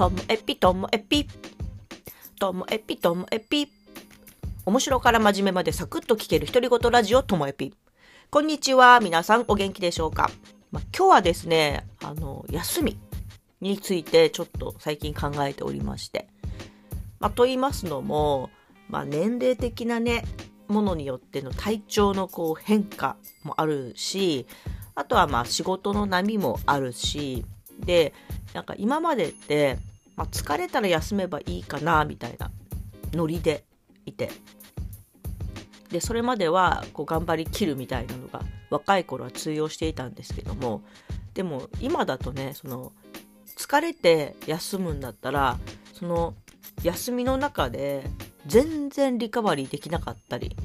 ともえぴともえぴともえぴともえぴ面白から真面目までサクッと聞ける独り言ラジオともえぴこんにちは。皆さんお元気でしょうか、まあ、今日はですねあの休みについてちょっと最近考えておりまして。まあ、と言いますのも、まあ、年齢的なねものによっての体調のこう変化もあるしあとはまあ仕事の波もあるし。でなんか今までって、あ、疲れたら休めばいいかなみたいなノリでいてでそれまではこう頑張りきるみたいなのが若い頃は通用していたんですけどもでも今だとねその疲れて休むんだったらその休みの中で全然リカバリーできなかったり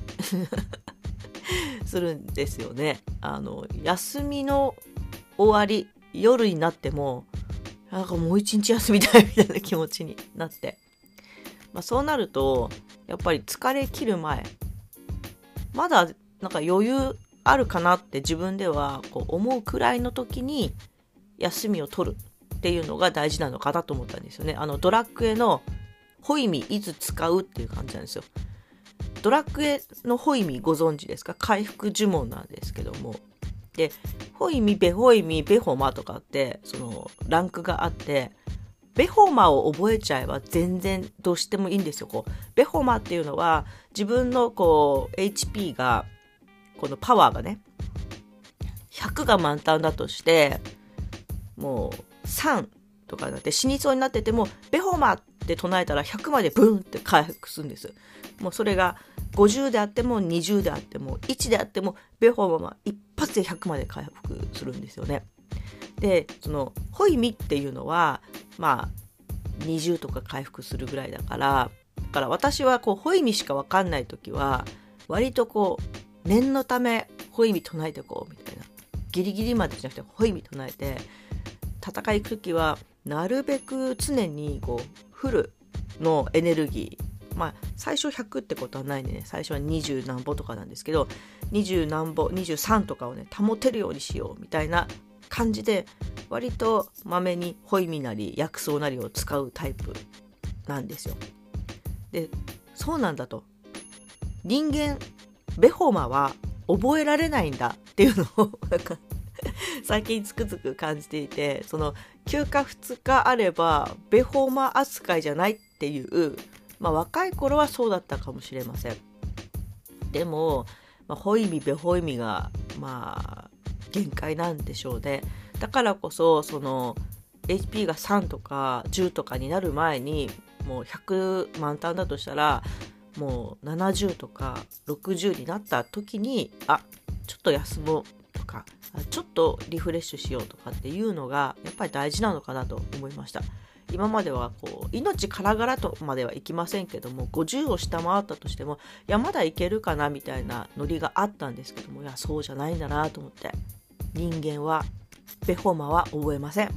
するんですよね。あの休みの終わり夜になってもなんかもう一日休みたいみたいな気持ちになって、まあ、そうなるとやっぱり疲れ切る前まだなんか余裕あるかなって自分ではこう思うくらいの時に休みを取るっていうのが大事なのかなと思ったんですよね。あのドラッグへのホイミいつ使うっていう感じなんですよ。ドラッグエのホイミご存知ですか？回復呪文なんですけども。で、ホイミ、ベホイミ、ベホマとかって、そのランクがあって、ベホマを覚えちゃえば全然どうしてもいいんですよ。こうベホマっていうのは自分のこう HP が、このパワーがね、100が満タンだとして、もう3とかになって死にそうになってても、ベホマって唱えたら100までブンって回復するんです。もうそれが50であっても20であっても1であってもベホママ一発で100まで回復するんですよね。でそのホイミっていうのはまあ20とか回復するぐらいだからだから私はこうホイミしか分かんない時は割とこう念のためホイミ唱えてこうみたいなギリギリまでじゃなくてホイミ唱えて戦い行く時はなるべく常にこうフルのエネルギーまあ最初100ってことはないんでね最初は20何歩とかなんですけど20何歩23とかをね保てるようにしようみたいな感じで割とまめにホイミなり薬草なりを使うタイプなんですよ。でそうなんだと人間ベホマは覚えられないんだっていうのをなんか 最近つくづく感じていてその休暇2日あればベホーマ扱いじゃないっていう、まあ、若い頃はそうだったかもしれません。でも、まあ、ホイミベホイミがまあ限界なんでしょうね。だからこそその HP が3とか10とかになる前にもう100満タンだとしたらもう70とか60になった時にあちょっと休もうとかちょっとリフレッシュしようとかっていうのがやっぱり大事なのかなと思いました。今まではこう命からがらとまではいきませんけども50を下回ったとしてもいやまだいけるかなみたいなノリがあったんですけどもいやそうじゃないんだなと思って人間はベホマは覚えません。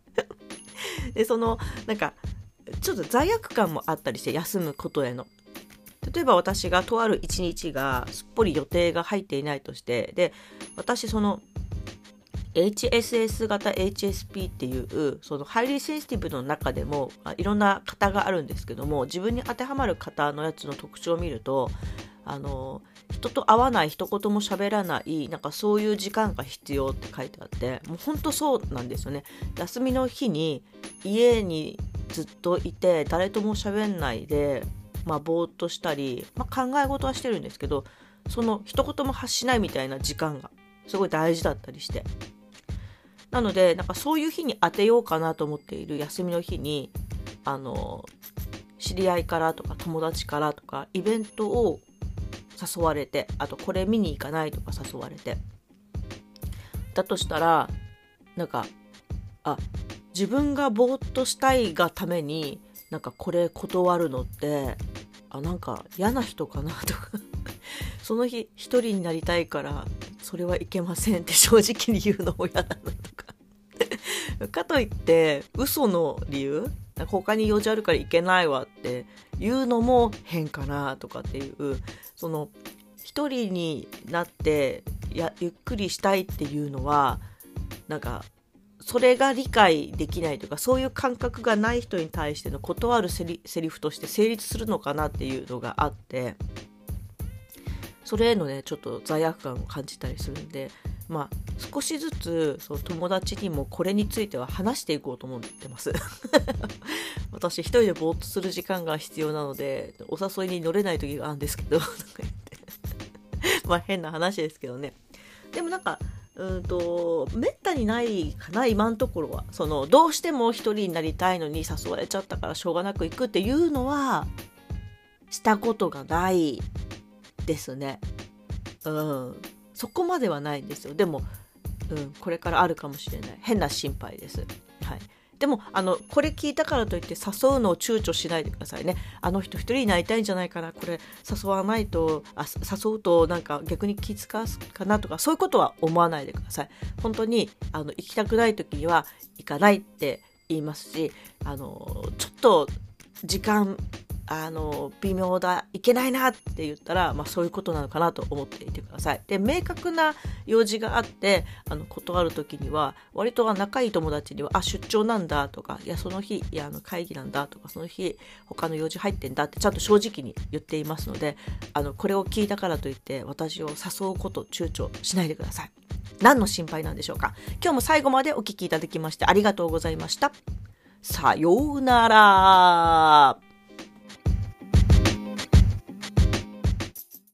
でそのなんかちょっと罪悪感もあったりして休むことへの。例えば私がとある一日がすっぽり予定が入っていないとしてで私その HSS 型 HSP っていうそのハイリーセンシティブの中でもいろんな型があるんですけども自分に当てはまる型のやつの特徴を見るとあの人と会わない一言も喋らないなんかそういう時間が必要って書いてあってもうほんとそうなんですよね。休みの日に家にずっといて誰とも喋んないでまあ、ぼーっとしたり、まあ、考え事はしてるんですけどその一言も発しないみたいな時間がすごい大事だったりして。なのでなんかそういう日に当てようかなと思っている休みの日にあの知り合いからとか友達からとかイベントを誘われてあとこれ見に行かないとか誘われて。だとしたらなんかあ自分がぼーっとしたいがためになんかこれ断るのってあなんか嫌な人かなとか。その日一人になりたいからそれはいけませんって正直に言うのも嫌だなとか。かといって嘘の理由？他に用事あるからいけないわって言うのも変かなとかっていう。その一人になってやゆっくりしたいっていうのはなんかそれが理解できないというかそういう感覚がない人に対しての断るセリセリフとして成立するのかなっていうのがあってそれへのねちょっと罪悪感を感じたりするんでまあ少しずつその友達にもこれについては話していこうと思ってます。私一人でぼーっとする時間が必要なのでお誘いに乗れない時があるんですけど まあ変な話ですけどね。でもなんかうんとめったにないかな今のところは。そのどうしても一人になりたいのに誘われちゃったからしょうがなく行くっていうのはしたことがないですね。うん。そこまではないんですよ。でも、うん、これからあるかもしれない。変な心配です。はい。でもあのこれ聞いたからといって誘うのを躊躇しないでくださいね。あの人一人になりたいんじゃないかな。これ誘わないとあ誘うとなんか逆に気遣わすかなとかそういうことは思わないでください。本当にあの行きたくない時には行かないって言いますしあのちょっと時間あの微妙だいけないなって言ったら、まあ、そういうことなのかなと思っていてください。で明確な用事があってあの断る時には割と仲いい友達には「あ出張なんだ」とか「いやその日いやあの会議なんだ」とか「その日他の用事入ってんだ」ってちゃんと正直に言っていますのであのこれを聞いたからといって私を誘うこと躊躇しないでください。何の心配なんでしょうか今日も最後までお聴きいただきましてありがとうございました。さようなら。